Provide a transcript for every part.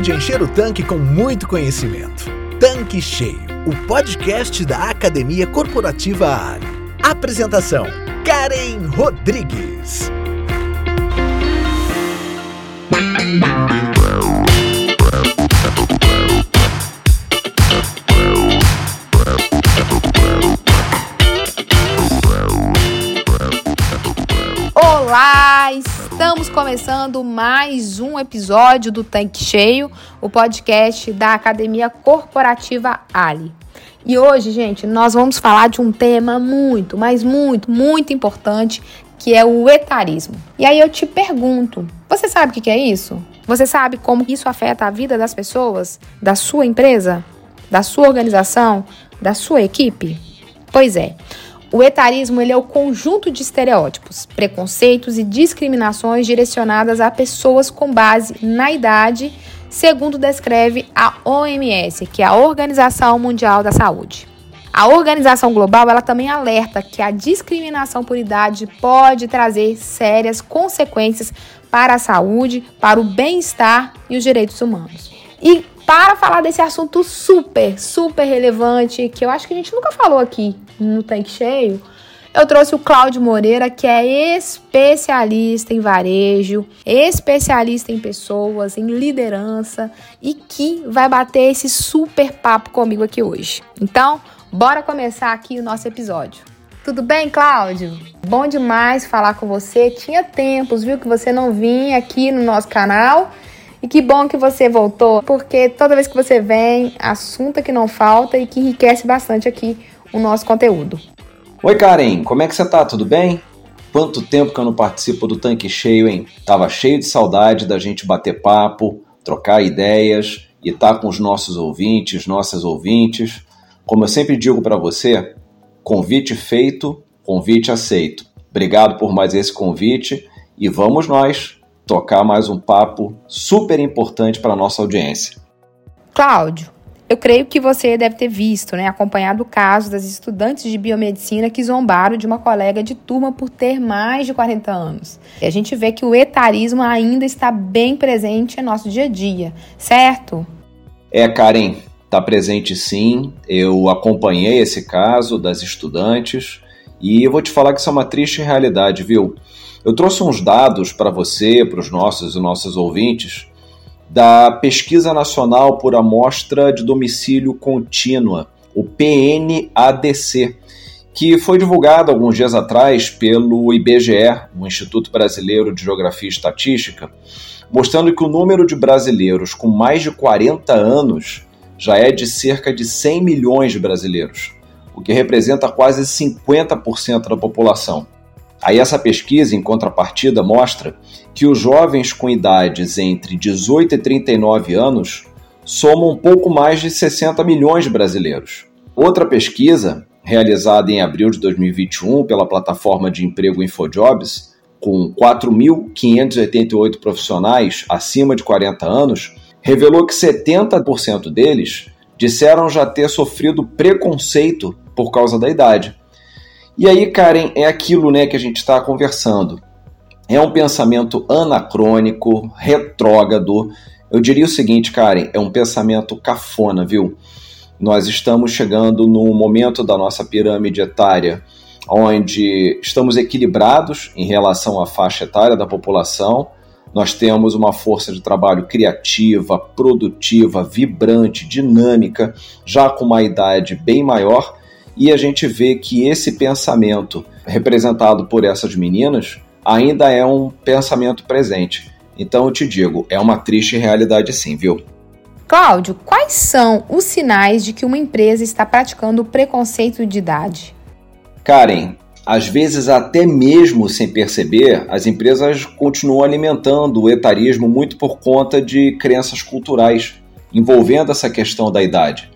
de encher o tanque com muito conhecimento. Tanque Cheio, o podcast da Academia Corporativa Ali. Apresentação: Karen Rodrigues. Estamos começando mais um episódio do Tanque Cheio, o podcast da Academia Corporativa Ali. E hoje, gente, nós vamos falar de um tema muito, mas muito, muito importante, que é o etarismo. E aí eu te pergunto, você sabe o que é isso? Você sabe como isso afeta a vida das pessoas, da sua empresa, da sua organização, da sua equipe? Pois é. O etarismo ele é o conjunto de estereótipos, preconceitos e discriminações direcionadas a pessoas com base na idade, segundo descreve a OMS, que é a Organização Mundial da Saúde. A organização global ela também alerta que a discriminação por idade pode trazer sérias consequências para a saúde, para o bem-estar e os direitos humanos. E para falar desse assunto super, super relevante, que eu acho que a gente nunca falou aqui no Tanque Cheio, eu trouxe o Cláudio Moreira, que é especialista em varejo, especialista em pessoas, em liderança e que vai bater esse super papo comigo aqui hoje. Então, bora começar aqui o nosso episódio. Tudo bem, Cláudio? Bom demais falar com você. Tinha tempos, viu, que você não vinha aqui no nosso canal. E que bom que você voltou, porque toda vez que você vem, assunto que não falta e que enriquece bastante aqui o nosso conteúdo. Oi, Karen, como é que você tá? Tudo bem? Quanto tempo que eu não participo do Tanque Cheio, hein? Tava cheio de saudade da gente bater papo, trocar ideias e estar tá com os nossos ouvintes, nossas ouvintes. Como eu sempre digo para você, convite feito, convite aceito. Obrigado por mais esse convite e vamos nós tocar mais um papo super importante para a nossa audiência. Cláudio, eu creio que você deve ter visto, né, acompanhado o caso das estudantes de biomedicina que zombaram de uma colega de turma por ter mais de 40 anos. E a gente vê que o etarismo ainda está bem presente em nosso dia a dia, certo? É, Karen, está presente sim. Eu acompanhei esse caso das estudantes e eu vou te falar que isso é uma triste realidade, viu? Eu trouxe uns dados para você, para os nossos e nossas ouvintes, da Pesquisa Nacional por Amostra de Domicílio Contínua, o PNADC, que foi divulgado alguns dias atrás pelo IBGE, o Instituto Brasileiro de Geografia e Estatística, mostrando que o número de brasileiros com mais de 40 anos já é de cerca de 100 milhões de brasileiros, o que representa quase 50% da população. Aí essa pesquisa, em contrapartida, mostra que os jovens com idades entre 18 e 39 anos somam um pouco mais de 60 milhões de brasileiros. Outra pesquisa, realizada em abril de 2021 pela plataforma de emprego InfoJobs, com 4.588 profissionais acima de 40 anos, revelou que 70% deles disseram já ter sofrido preconceito por causa da idade. E aí, Karen, é aquilo né, que a gente está conversando. É um pensamento anacrônico, retrógrado. Eu diria o seguinte, Karen, é um pensamento cafona, viu? Nós estamos chegando no momento da nossa pirâmide etária onde estamos equilibrados em relação à faixa etária da população. Nós temos uma força de trabalho criativa, produtiva, vibrante, dinâmica, já com uma idade bem maior e a gente vê que esse pensamento representado por essas meninas ainda é um pensamento presente. Então eu te digo, é uma triste realidade sim, viu? Cláudio, quais são os sinais de que uma empresa está praticando preconceito de idade? Karen, às vezes até mesmo sem perceber, as empresas continuam alimentando o etarismo muito por conta de crenças culturais envolvendo essa questão da idade.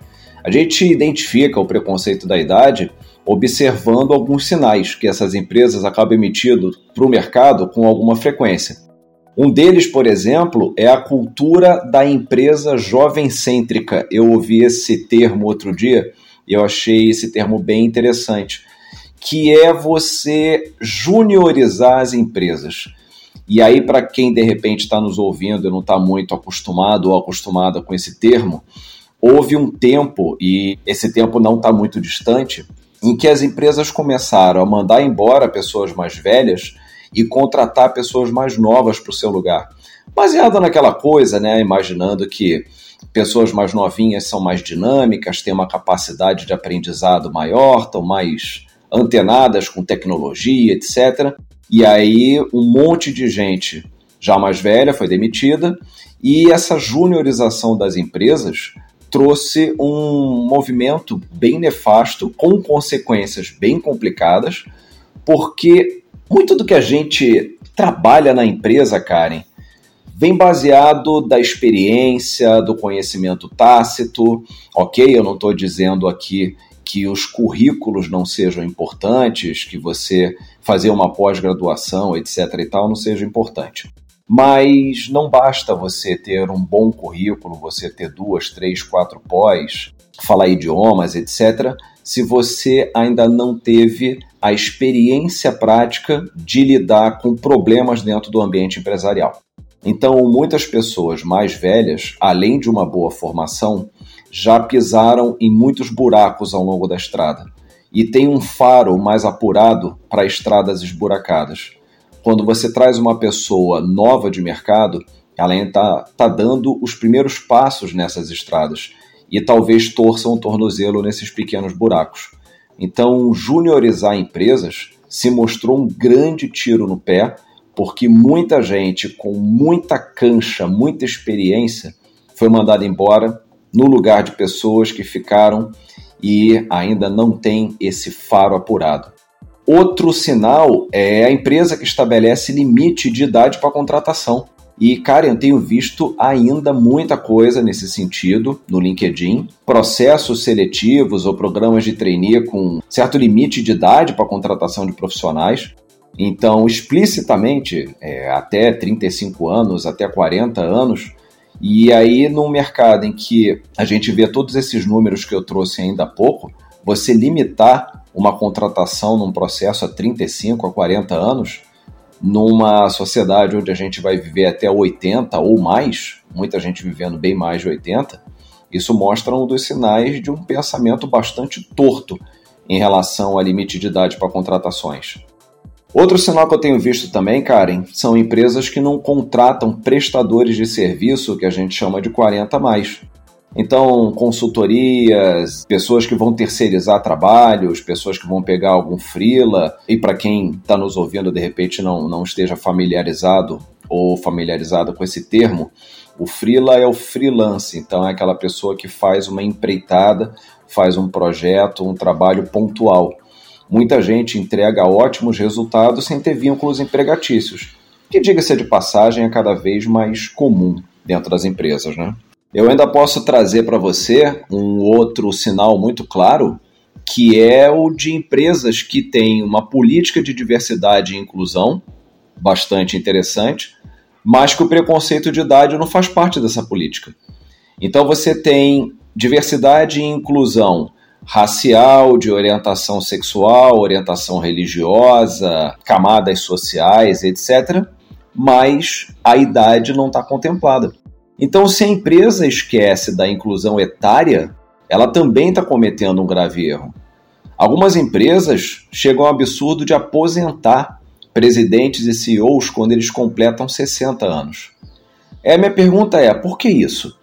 A gente identifica o preconceito da idade observando alguns sinais que essas empresas acabam emitindo para o mercado com alguma frequência. Um deles, por exemplo, é a cultura da empresa jovem-cêntrica. Eu ouvi esse termo outro dia e eu achei esse termo bem interessante, que é você juniorizar as empresas. E aí, para quem de repente está nos ouvindo e não está muito acostumado ou acostumada com esse termo, houve um tempo, e esse tempo não está muito distante, em que as empresas começaram a mandar embora pessoas mais velhas e contratar pessoas mais novas para o seu lugar. Baseado naquela coisa, né? Imaginando que pessoas mais novinhas são mais dinâmicas, têm uma capacidade de aprendizado maior, estão mais antenadas com tecnologia, etc. E aí um monte de gente já mais velha foi demitida e essa juniorização das empresas trouxe um movimento bem nefasto, com consequências bem complicadas, porque muito do que a gente trabalha na empresa, Karen, vem baseado da experiência, do conhecimento tácito. Ok, eu não estou dizendo aqui que os currículos não sejam importantes, que você fazer uma pós-graduação, etc. e tal, não seja importante. Mas não basta você ter um bom currículo, você ter duas, três, quatro pós, falar idiomas, etc., se você ainda não teve a experiência prática de lidar com problemas dentro do ambiente empresarial. Então, muitas pessoas mais velhas, além de uma boa formação, já pisaram em muitos buracos ao longo da estrada e tem um faro mais apurado para estradas esburacadas. Quando você traz uma pessoa nova de mercado, ela ainda está tá dando os primeiros passos nessas estradas e talvez torça um tornozelo nesses pequenos buracos. Então, juniorizar empresas se mostrou um grande tiro no pé porque muita gente com muita cancha, muita experiência foi mandada embora no lugar de pessoas que ficaram e ainda não tem esse faro apurado. Outro sinal é a empresa que estabelece limite de idade para contratação. E, cara, eu tenho visto ainda muita coisa nesse sentido no LinkedIn. Processos seletivos ou programas de trainee com certo limite de idade para contratação de profissionais. Então, explicitamente, é, até 35 anos, até 40 anos, e aí num mercado em que a gente vê todos esses números que eu trouxe ainda há pouco, você limitar uma contratação num processo a 35 a 40 anos, numa sociedade onde a gente vai viver até 80 ou mais, muita gente vivendo bem mais de 80, isso mostra um dos sinais de um pensamento bastante torto em relação ao limite de idade para contratações. Outro sinal que eu tenho visto também, Karen, são empresas que não contratam prestadores de serviço que a gente chama de 40 mais. Então, consultorias, pessoas que vão terceirizar trabalhos, pessoas que vão pegar algum freela, e para quem está nos ouvindo de repente não, não esteja familiarizado ou familiarizado com esse termo, o freela é o freelance, então é aquela pessoa que faz uma empreitada, faz um projeto, um trabalho pontual. Muita gente entrega ótimos resultados sem ter vínculos empregatícios, que, diga-se de passagem, é cada vez mais comum dentro das empresas. Né? Eu ainda posso trazer para você um outro sinal muito claro, que é o de empresas que têm uma política de diversidade e inclusão bastante interessante, mas que o preconceito de idade não faz parte dessa política. Então você tem diversidade e inclusão racial, de orientação sexual, orientação religiosa, camadas sociais, etc. Mas a idade não está contemplada. Então, se a empresa esquece da inclusão etária, ela também está cometendo um grave erro. Algumas empresas chegam ao absurdo de aposentar presidentes e CEOs quando eles completam 60 anos. É, minha pergunta é: por que isso?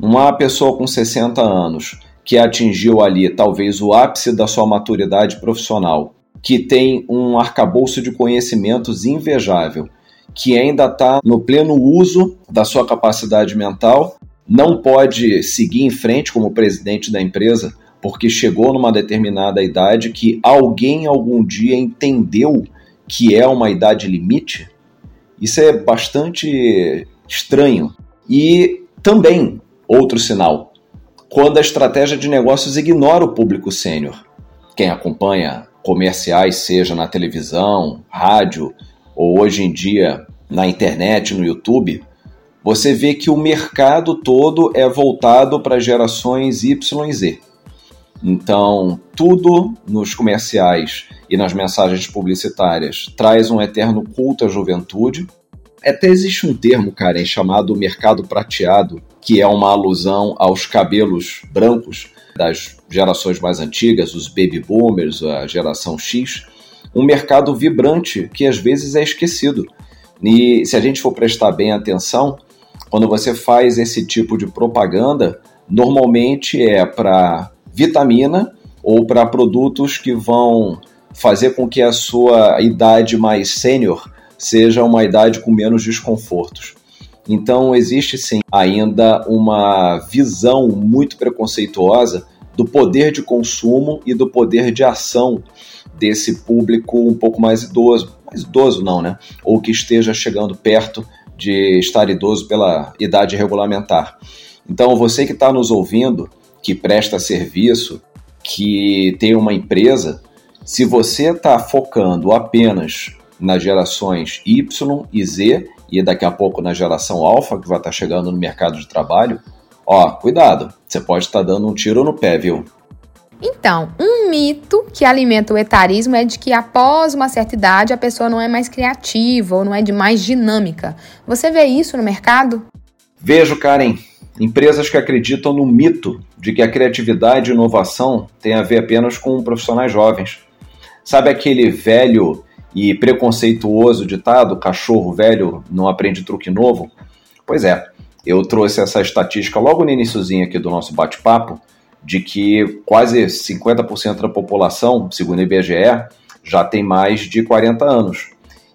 Uma pessoa com 60 anos que atingiu ali talvez o ápice da sua maturidade profissional, que tem um arcabouço de conhecimentos invejável, que ainda está no pleno uso da sua capacidade mental, não pode seguir em frente como presidente da empresa porque chegou numa determinada idade que alguém algum dia entendeu que é uma idade limite. Isso é bastante estranho. E também, outro sinal, quando a estratégia de negócios ignora o público sênior. Quem acompanha comerciais, seja na televisão, rádio ou hoje em dia na internet, no YouTube, você vê que o mercado todo é voltado para gerações Y e Z. Então, tudo nos comerciais e nas mensagens publicitárias traz um eterno culto à juventude, Até existe um termo, Karen, chamado mercado prateado, que é uma alusão aos cabelos brancos das gerações mais antigas, os baby boomers, a geração X, um mercado vibrante que às vezes é esquecido. E se a gente for prestar bem atenção, quando você faz esse tipo de propaganda, normalmente é para vitamina ou para produtos que vão fazer com que a sua idade mais sênior seja uma idade com menos desconfortos. Então, existe sim ainda uma visão muito preconceituosa do poder de consumo e do poder de ação desse público um pouco mais idoso. Mais idoso não, né? Ou que esteja chegando perto de estar idoso pela idade regulamentar. Então, você que está nos ouvindo, que presta serviço, que tem uma empresa, se você está focando apenas nas gerações Y e Z e daqui a pouco na geração alfa que vai estar tá chegando no mercado de trabalho, ó, cuidado, você pode estar tá dando um tiro no pé, viu? Então, um mito que alimenta o etarismo é de que após uma certa idade a pessoa não é mais criativa ou não é de mais dinâmica. Você vê isso no mercado? Vejo, Karen. Empresas que acreditam no mito de que a criatividade e inovação tem a ver apenas com profissionais jovens. Sabe aquele velho e preconceituoso ditado: cachorro velho não aprende truque novo? Pois é, eu trouxe essa estatística logo no iníciozinho aqui do nosso bate-papo, de que quase 50% da população, segundo o IBGE, já tem mais de 40 anos.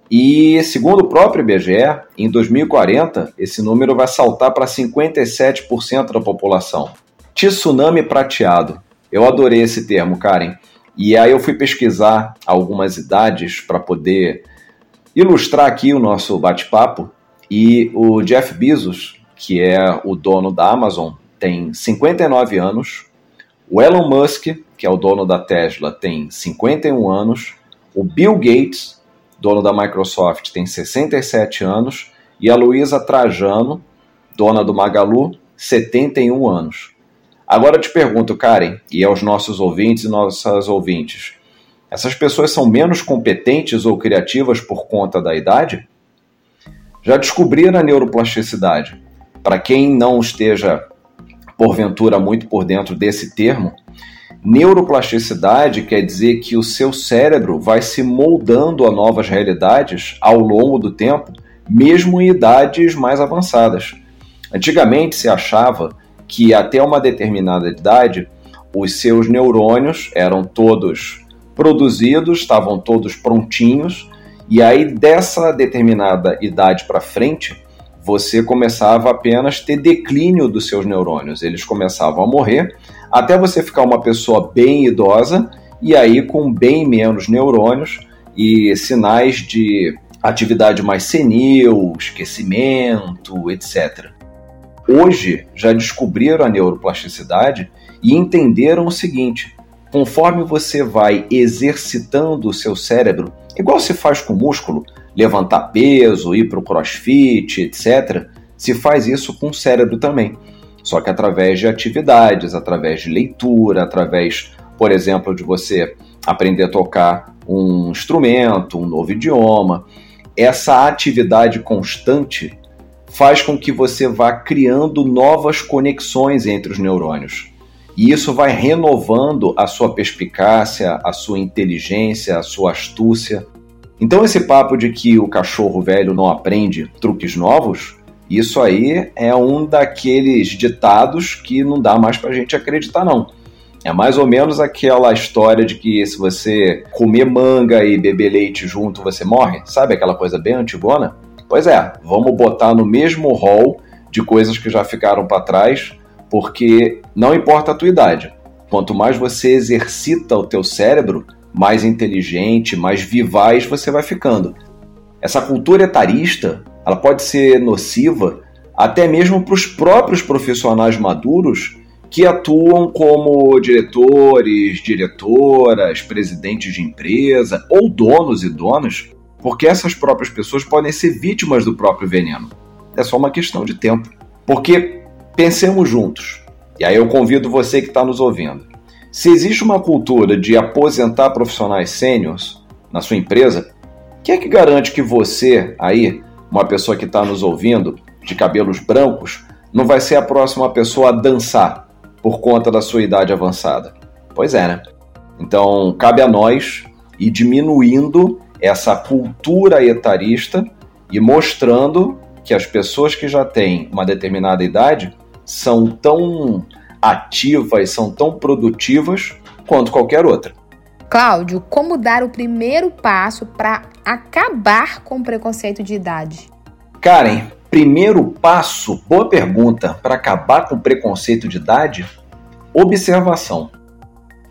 E segundo o próprio IBGE, em 2040 esse número vai saltar para 57% da população. Tsunami prateado. Eu adorei esse termo, Karen. E aí eu fui pesquisar algumas idades para poder ilustrar aqui o nosso bate-papo. E o Jeff Bezos, que é o dono da Amazon, tem 59 anos. O Elon Musk, que é o dono da Tesla, tem 51 anos. O Bill Gates, dono da Microsoft, tem 67 anos. E a Luísa Trajano, dona do Magalu, 71 anos. Agora eu te pergunto, Karen, e aos nossos ouvintes e nossas ouvintes, essas pessoas são menos competentes ou criativas por conta da idade? Já descobriram a neuroplasticidade? Para quem não esteja, porventura, muito por dentro desse termo, neuroplasticidade quer dizer que o seu cérebro vai se moldando a novas realidades ao longo do tempo, mesmo em idades mais avançadas. Antigamente se achava que até uma determinada idade os seus neurônios eram todos produzidos, estavam todos prontinhos, e aí dessa determinada idade para frente, você começava apenas a ter declínio dos seus neurônios, eles começavam a morrer, até você ficar uma pessoa bem idosa e aí com bem menos neurônios e sinais de atividade mais senil, esquecimento, etc hoje já descobriram a neuroplasticidade e entenderam o seguinte: conforme você vai exercitando o seu cérebro, igual se faz com músculo, levantar peso, ir para o crossfit, etc., se faz isso com o cérebro também. Só que através de atividades, através de leitura, através, por exemplo, de você aprender a tocar um instrumento, um novo idioma. Essa atividade constante faz com que você vá criando novas conexões entre os neurônios. E isso vai renovando a sua perspicácia, a sua inteligência, a sua astúcia. Então, esse papo de que o cachorro velho não aprende truques novos, isso aí é um daqueles ditados que não dá mais para a gente acreditar, não. É mais ou menos aquela história de que se você comer manga e beber leite junto, você morre. Sabe aquela coisa bem antigona? Pois é, vamos botar no mesmo rol de coisas que já ficaram para trás, porque não importa a tua idade. Quanto mais você exercita o teu cérebro, mais inteligente, mais vivaz você vai ficando. Essa cultura etarista, ela pode ser nociva até mesmo para os próprios profissionais maduros que atuam como diretores, diretoras, presidentes de empresa ou donos e donas porque essas próprias pessoas podem ser vítimas do próprio veneno. É só uma questão de tempo. Porque pensemos juntos, e aí eu convido você que está nos ouvindo. Se existe uma cultura de aposentar profissionais sêniores na sua empresa, quem é que garante que você aí uma pessoa que está nos ouvindo de cabelos brancos não vai ser a próxima pessoa a dançar por conta da sua idade avançada. Pois é, né? Então, cabe a nós ir diminuindo essa cultura etarista e mostrando que as pessoas que já têm uma determinada idade são tão ativas, são tão produtivas quanto qualquer outra. Cláudio, como dar o primeiro passo para acabar com o preconceito de idade? Karen, primeiro passo, boa pergunta, para acabar com o preconceito de idade? Observação.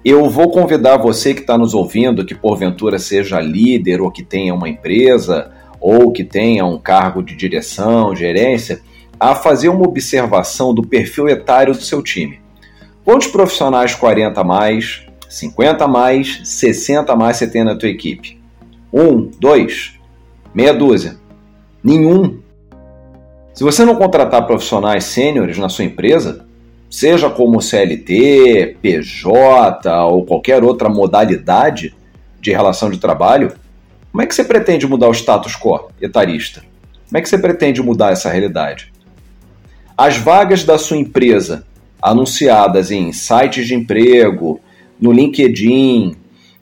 Eu vou convidar você que está nos ouvindo, que porventura seja líder ou que tenha uma empresa ou que tenha um cargo de direção, gerência, a fazer uma observação do perfil etário do seu time. Quantos profissionais 40 a mais, 50 a mais, 60 a mais você tem na tua equipe? Um, dois, meia dúzia, nenhum. Se você não contratar profissionais sêniores na sua empresa, seja como CLT, PJ ou qualquer outra modalidade de relação de trabalho, como é que você pretende mudar o status quo etarista? Como é que você pretende mudar essa realidade? As vagas da sua empresa anunciadas em sites de emprego, no LinkedIn,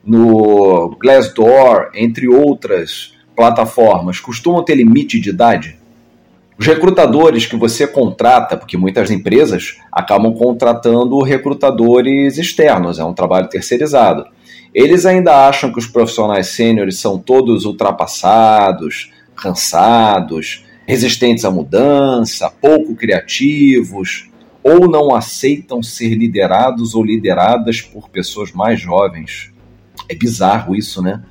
no Glassdoor, entre outras plataformas, costumam ter limite de idade? Os recrutadores que você contrata, porque muitas empresas acabam contratando recrutadores externos, é um trabalho terceirizado. Eles ainda acham que os profissionais sêniores são todos ultrapassados, cansados, resistentes à mudança, pouco criativos, ou não aceitam ser liderados ou lideradas por pessoas mais jovens. É bizarro isso, né?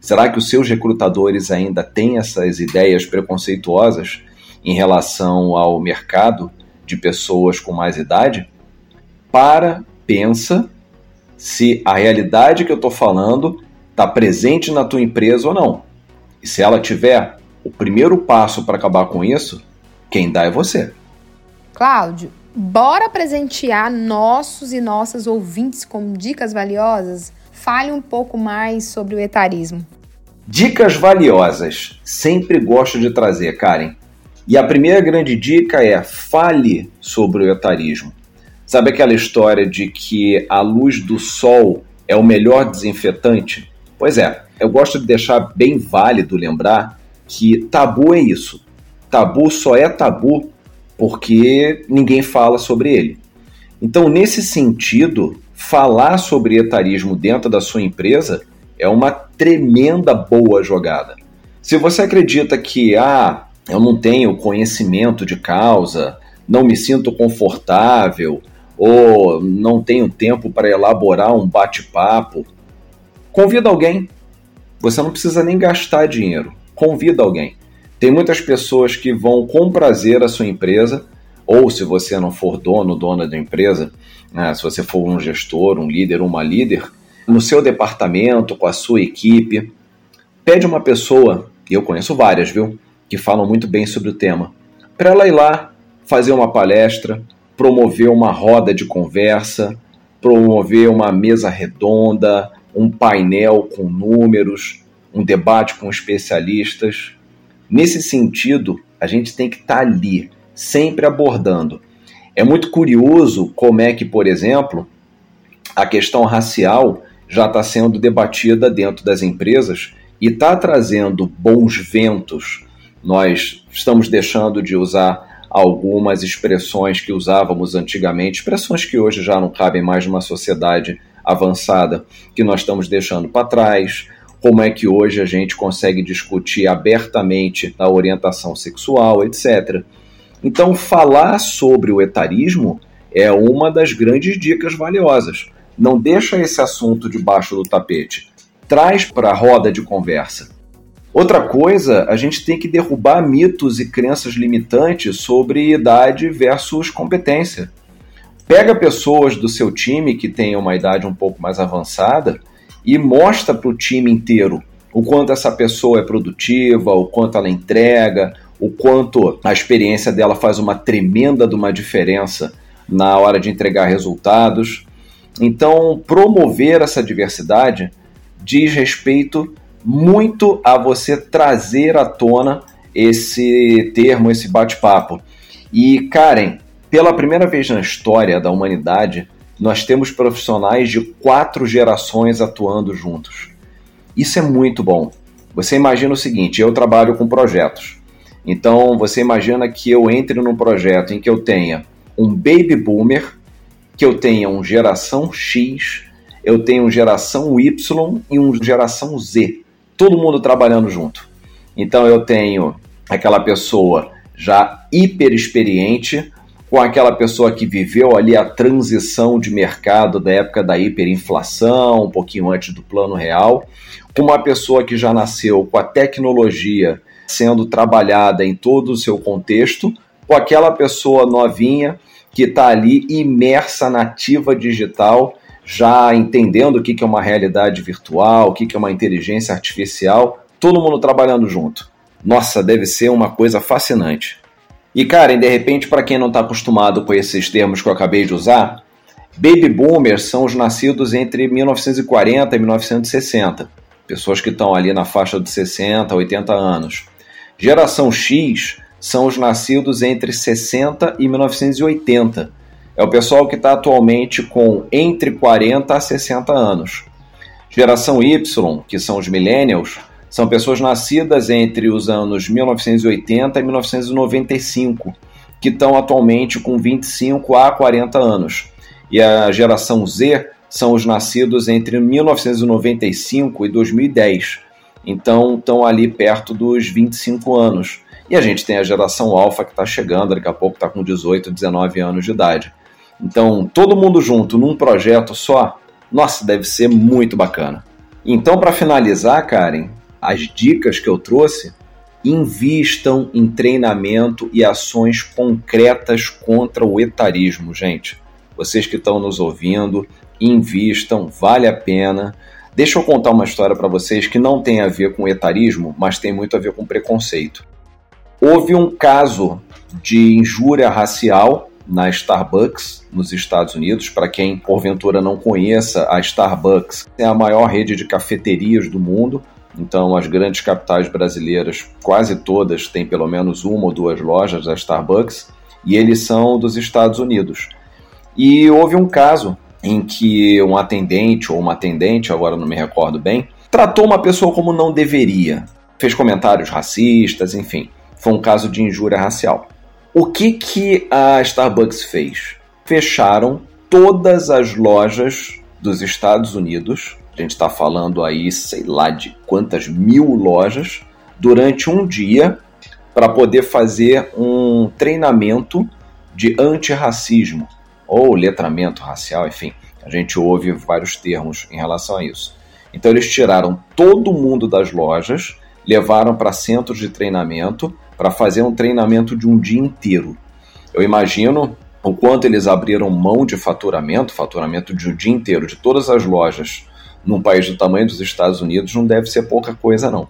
Será que os seus recrutadores ainda têm essas ideias preconceituosas em relação ao mercado de pessoas com mais idade? Para, pensa se a realidade que eu estou falando está presente na tua empresa ou não. E se ela tiver, o primeiro passo para acabar com isso, quem dá é você. Cláudio, bora presentear nossos e nossas ouvintes com dicas valiosas? Fale um pouco mais sobre o etarismo. Dicas valiosas. Sempre gosto de trazer, Karen. E a primeira grande dica é fale sobre o etarismo. Sabe aquela história de que a luz do sol é o melhor desinfetante? Pois é, eu gosto de deixar bem válido lembrar que tabu é isso. Tabu só é tabu porque ninguém fala sobre ele. Então, nesse sentido, falar sobre etarismo dentro da sua empresa é uma tremenda boa jogada. Se você acredita que ah, eu não tenho conhecimento de causa, não me sinto confortável, ou não tenho tempo para elaborar um bate-papo, convida alguém. Você não precisa nem gastar dinheiro. Convida alguém. Tem muitas pessoas que vão com prazer à sua empresa, ou se você não for dono, dona da empresa, né, se você for um gestor, um líder, uma líder, no seu departamento, com a sua equipe, pede uma pessoa, e eu conheço várias, viu, que falam muito bem sobre o tema, para ela ir lá fazer uma palestra, promover uma roda de conversa, promover uma mesa redonda, um painel com números, um debate com especialistas. Nesse sentido, a gente tem que estar tá ali, sempre abordando. É muito curioso como é que, por exemplo, a questão racial já está sendo debatida dentro das empresas e está trazendo bons ventos. Nós estamos deixando de usar algumas expressões que usávamos antigamente, expressões que hoje já não cabem mais numa sociedade avançada, que nós estamos deixando para trás. Como é que hoje a gente consegue discutir abertamente a orientação sexual, etc. Então, falar sobre o etarismo é uma das grandes dicas valiosas. Não deixa esse assunto debaixo do tapete. Traz para a roda de conversa. Outra coisa, a gente tem que derrubar mitos e crenças limitantes sobre idade versus competência. Pega pessoas do seu time que tenham uma idade um pouco mais avançada e mostra para o time inteiro o quanto essa pessoa é produtiva, o quanto ela entrega, o quanto a experiência dela faz uma tremenda de uma diferença na hora de entregar resultados. Então, promover essa diversidade diz respeito muito a você trazer à tona esse termo, esse bate-papo. E, Karen, pela primeira vez na história da humanidade, nós temos profissionais de quatro gerações atuando juntos. Isso é muito bom. Você imagina o seguinte: eu trabalho com projetos. Então, você imagina que eu entre num projeto em que eu tenha um baby boomer, que eu tenha um geração X, eu tenho um geração Y e um geração Z. Todo mundo trabalhando junto. Então, eu tenho aquela pessoa já hiper experiente, com aquela pessoa que viveu ali a transição de mercado da época da hiperinflação, um pouquinho antes do plano real, com uma pessoa que já nasceu com a tecnologia sendo trabalhada em todo o seu contexto, com aquela pessoa novinha que está ali imersa nativa digital, já entendendo o que é uma realidade virtual, o que é uma inteligência artificial, todo mundo trabalhando junto. Nossa, deve ser uma coisa fascinante. E, Karen, de repente, para quem não está acostumado com esses termos que eu acabei de usar, baby boomers são os nascidos entre 1940 e 1960. Pessoas que estão ali na faixa de 60 a 80 anos. Geração X são os nascidos entre 60 e 1980. É o pessoal que está atualmente com entre 40 a 60 anos. Geração Y, que são os millennials, são pessoas nascidas entre os anos 1980 e 1995, que estão atualmente com 25 a 40 anos. E a geração Z são os nascidos entre 1995 e 2010. Então estão ali perto dos 25 anos. E a gente tem a geração alfa que está chegando, daqui a pouco está com 18, 19 anos de idade. Então, todo mundo junto num projeto só, nossa, deve ser muito bacana. Então, para finalizar, Karen, as dicas que eu trouxe, invistam em treinamento e ações concretas contra o etarismo, gente. Vocês que estão nos ouvindo, invistam, vale a pena. Deixa eu contar uma história para vocês que não tem a ver com etarismo, mas tem muito a ver com preconceito. Houve um caso de injúria racial na Starbucks, nos Estados Unidos. Para quem porventura não conheça, a Starbucks é a maior rede de cafeterias do mundo. Então, as grandes capitais brasileiras, quase todas, têm pelo menos uma ou duas lojas da Starbucks, e eles são dos Estados Unidos. E houve um caso em que um atendente ou uma atendente, agora não me recordo bem, tratou uma pessoa como não deveria, fez comentários racistas, enfim, foi um caso de injúria racial. O que que a Starbucks fez? Fecharam todas as lojas dos Estados Unidos a gente está falando aí, sei lá, de quantas mil lojas durante um dia para poder fazer um treinamento de antirracismo ou letramento racial, enfim. A gente ouve vários termos em relação a isso. Então eles tiraram todo mundo das lojas, levaram para centros de treinamento para fazer um treinamento de um dia inteiro. Eu imagino o quanto eles abriram mão de faturamento, faturamento de um dia inteiro de todas as lojas num país do tamanho dos Estados Unidos não deve ser pouca coisa, não.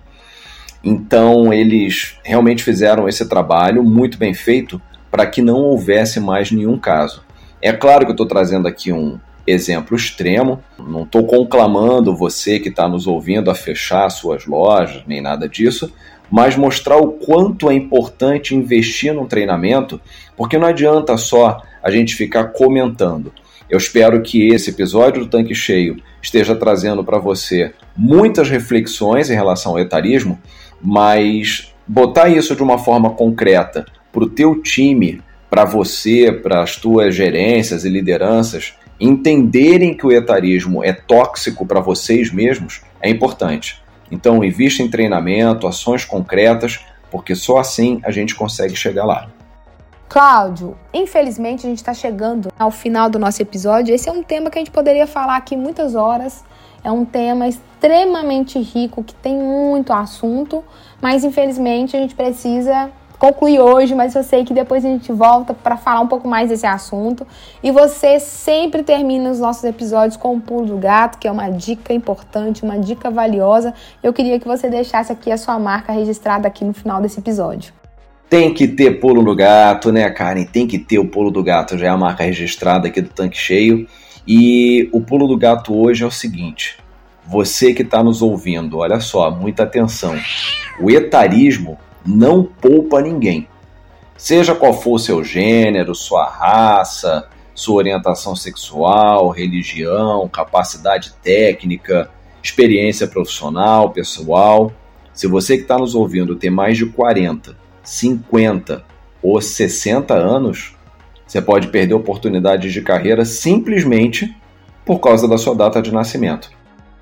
Então, eles realmente fizeram esse trabalho muito bem feito para que não houvesse mais nenhum caso. É claro que eu estou trazendo aqui um exemplo extremo, não estou conclamando você que está nos ouvindo a fechar suas lojas, nem nada disso, mas mostrar o quanto é importante investir no treinamento, porque não adianta só a gente ficar comentando. Eu espero que esse episódio do Tanque Cheio esteja trazendo para você muitas reflexões em relação ao etarismo, mas botar isso de uma forma concreta para o teu time, para você, para as tuas gerências e lideranças entenderem que o etarismo é tóxico para vocês mesmos é importante. Então, invista em treinamento, ações concretas, porque só assim a gente consegue chegar lá. Cláudio, infelizmente a gente está chegando ao final do nosso episódio. Esse é um tema que a gente poderia falar aqui muitas horas. É um tema extremamente rico que tem muito assunto, mas infelizmente a gente precisa concluir hoje, mas eu sei que depois a gente volta para falar um pouco mais desse assunto. E você sempre termina os nossos episódios com o pulo do gato, que é uma dica importante, uma dica valiosa. Eu queria que você deixasse aqui a sua marca registrada aqui no final desse episódio. Tem que ter pulo do gato, né, Karen? Tem que ter o pulo do gato, já é a marca registrada aqui do tanque cheio. E o pulo do gato hoje é o seguinte: você que está nos ouvindo, olha só, muita atenção. O etarismo não poupa ninguém. Seja qual for seu gênero, sua raça, sua orientação sexual, religião, capacidade técnica, experiência profissional, pessoal. Se você que está nos ouvindo tem mais de 40, 50 ou 60 anos, você pode perder oportunidades de carreira simplesmente por causa da sua data de nascimento.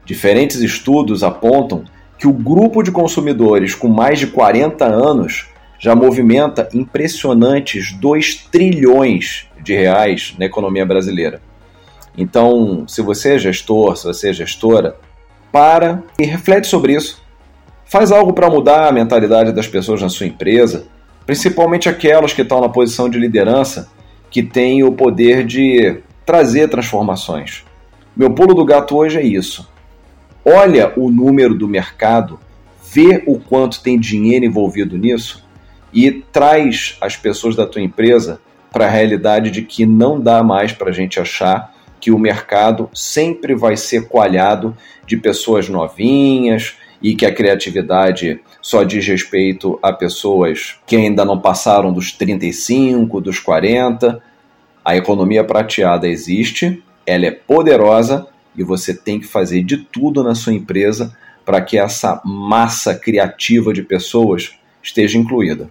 Diferentes estudos apontam que o grupo de consumidores com mais de 40 anos já movimenta impressionantes 2 trilhões de reais na economia brasileira. Então, se você é gestor, se você é gestora, para e reflete sobre isso. Faz algo para mudar a mentalidade das pessoas na sua empresa, principalmente aquelas que estão na posição de liderança, que têm o poder de trazer transformações. Meu pulo do gato hoje é isso. Olha o número do mercado, vê o quanto tem dinheiro envolvido nisso e traz as pessoas da tua empresa para a realidade de que não dá mais para a gente achar que o mercado sempre vai ser coalhado de pessoas novinhas e que a criatividade só diz respeito a pessoas que ainda não passaram dos 35, dos 40. A economia prateada existe, ela é poderosa e você tem que fazer de tudo na sua empresa para que essa massa criativa de pessoas esteja incluída.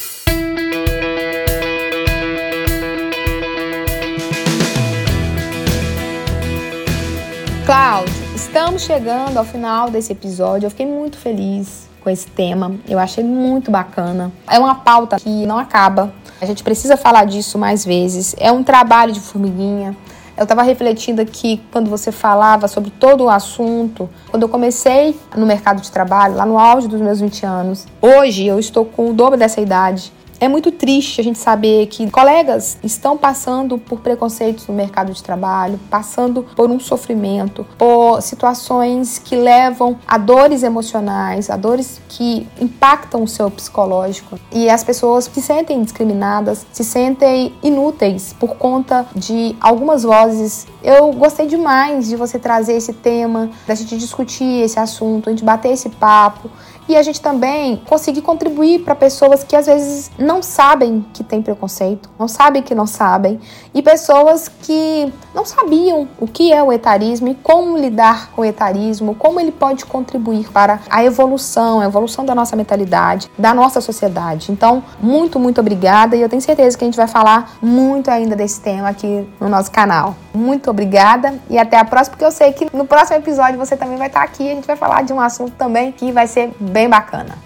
Cláudio, estamos chegando ao final desse episódio. Eu fiquei muito feliz com esse tema. Eu achei muito bacana. É uma pauta que não acaba. A gente precisa falar disso mais vezes. É um trabalho de formiguinha. Eu estava refletindo aqui quando você falava sobre todo o assunto. Quando eu comecei no mercado de trabalho, lá no auge dos meus 20 anos, hoje eu estou com o dobro dessa idade. É muito triste a gente saber que colegas estão passando por preconceitos no mercado de trabalho, passando por um sofrimento, por situações que levam a dores emocionais, a dores que impactam o seu psicológico. E as pessoas se sentem discriminadas, se sentem inúteis por conta de algumas vozes. Eu gostei demais de você trazer esse tema, da gente discutir esse assunto, a gente bater esse papo e a gente também conseguir contribuir para pessoas que às vezes não sabem que tem preconceito, não sabem que não sabem, e pessoas que não sabiam o que é o etarismo e como lidar com o etarismo, como ele pode contribuir para a evolução, a evolução da nossa mentalidade, da nossa sociedade. Então, muito, muito obrigada e eu tenho certeza que a gente vai falar muito ainda desse tema aqui no nosso canal. Muito obrigada e até a próxima, porque eu sei que no próximo episódio você também vai estar aqui a gente vai falar de um assunto também que vai ser bem bacana.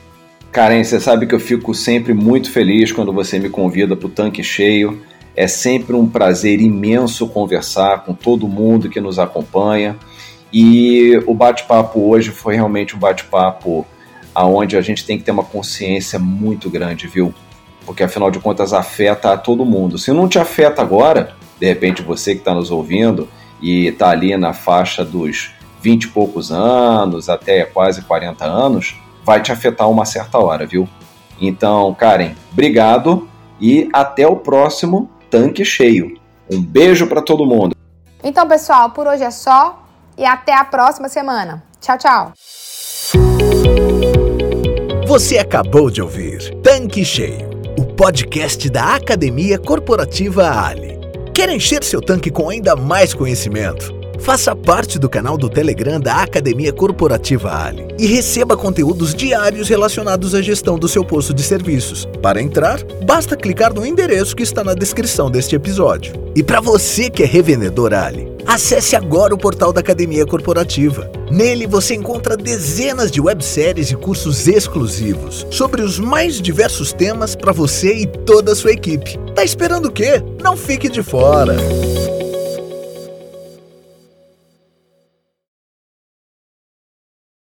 Karen, você sabe que eu fico sempre muito feliz quando você me convida para o tanque cheio. É sempre um prazer imenso conversar com todo mundo que nos acompanha. E o bate-papo hoje foi realmente um bate-papo aonde a gente tem que ter uma consciência muito grande, viu? Porque afinal de contas afeta a todo mundo. Se não te afeta agora, de repente você que está nos ouvindo e está ali na faixa dos 20 e poucos anos até quase 40 anos, vai te afetar uma certa hora, viu? Então, Karen, obrigado e até o próximo tanque cheio. Um beijo para todo mundo. Então, pessoal, por hoje é só e até a próxima semana. Tchau, tchau. Você acabou de ouvir Tanque Cheio, o podcast da Academia Corporativa Ali. Quer encher seu tanque com ainda mais conhecimento? Faça parte do canal do Telegram da Academia Corporativa Ali e receba conteúdos diários relacionados à gestão do seu posto de serviços. Para entrar, basta clicar no endereço que está na descrição deste episódio. E para você que é revendedor Ali, acesse agora o portal da Academia Corporativa. Nele você encontra dezenas de webséries e cursos exclusivos sobre os mais diversos temas para você e toda a sua equipe. Tá esperando o quê? Não fique de fora!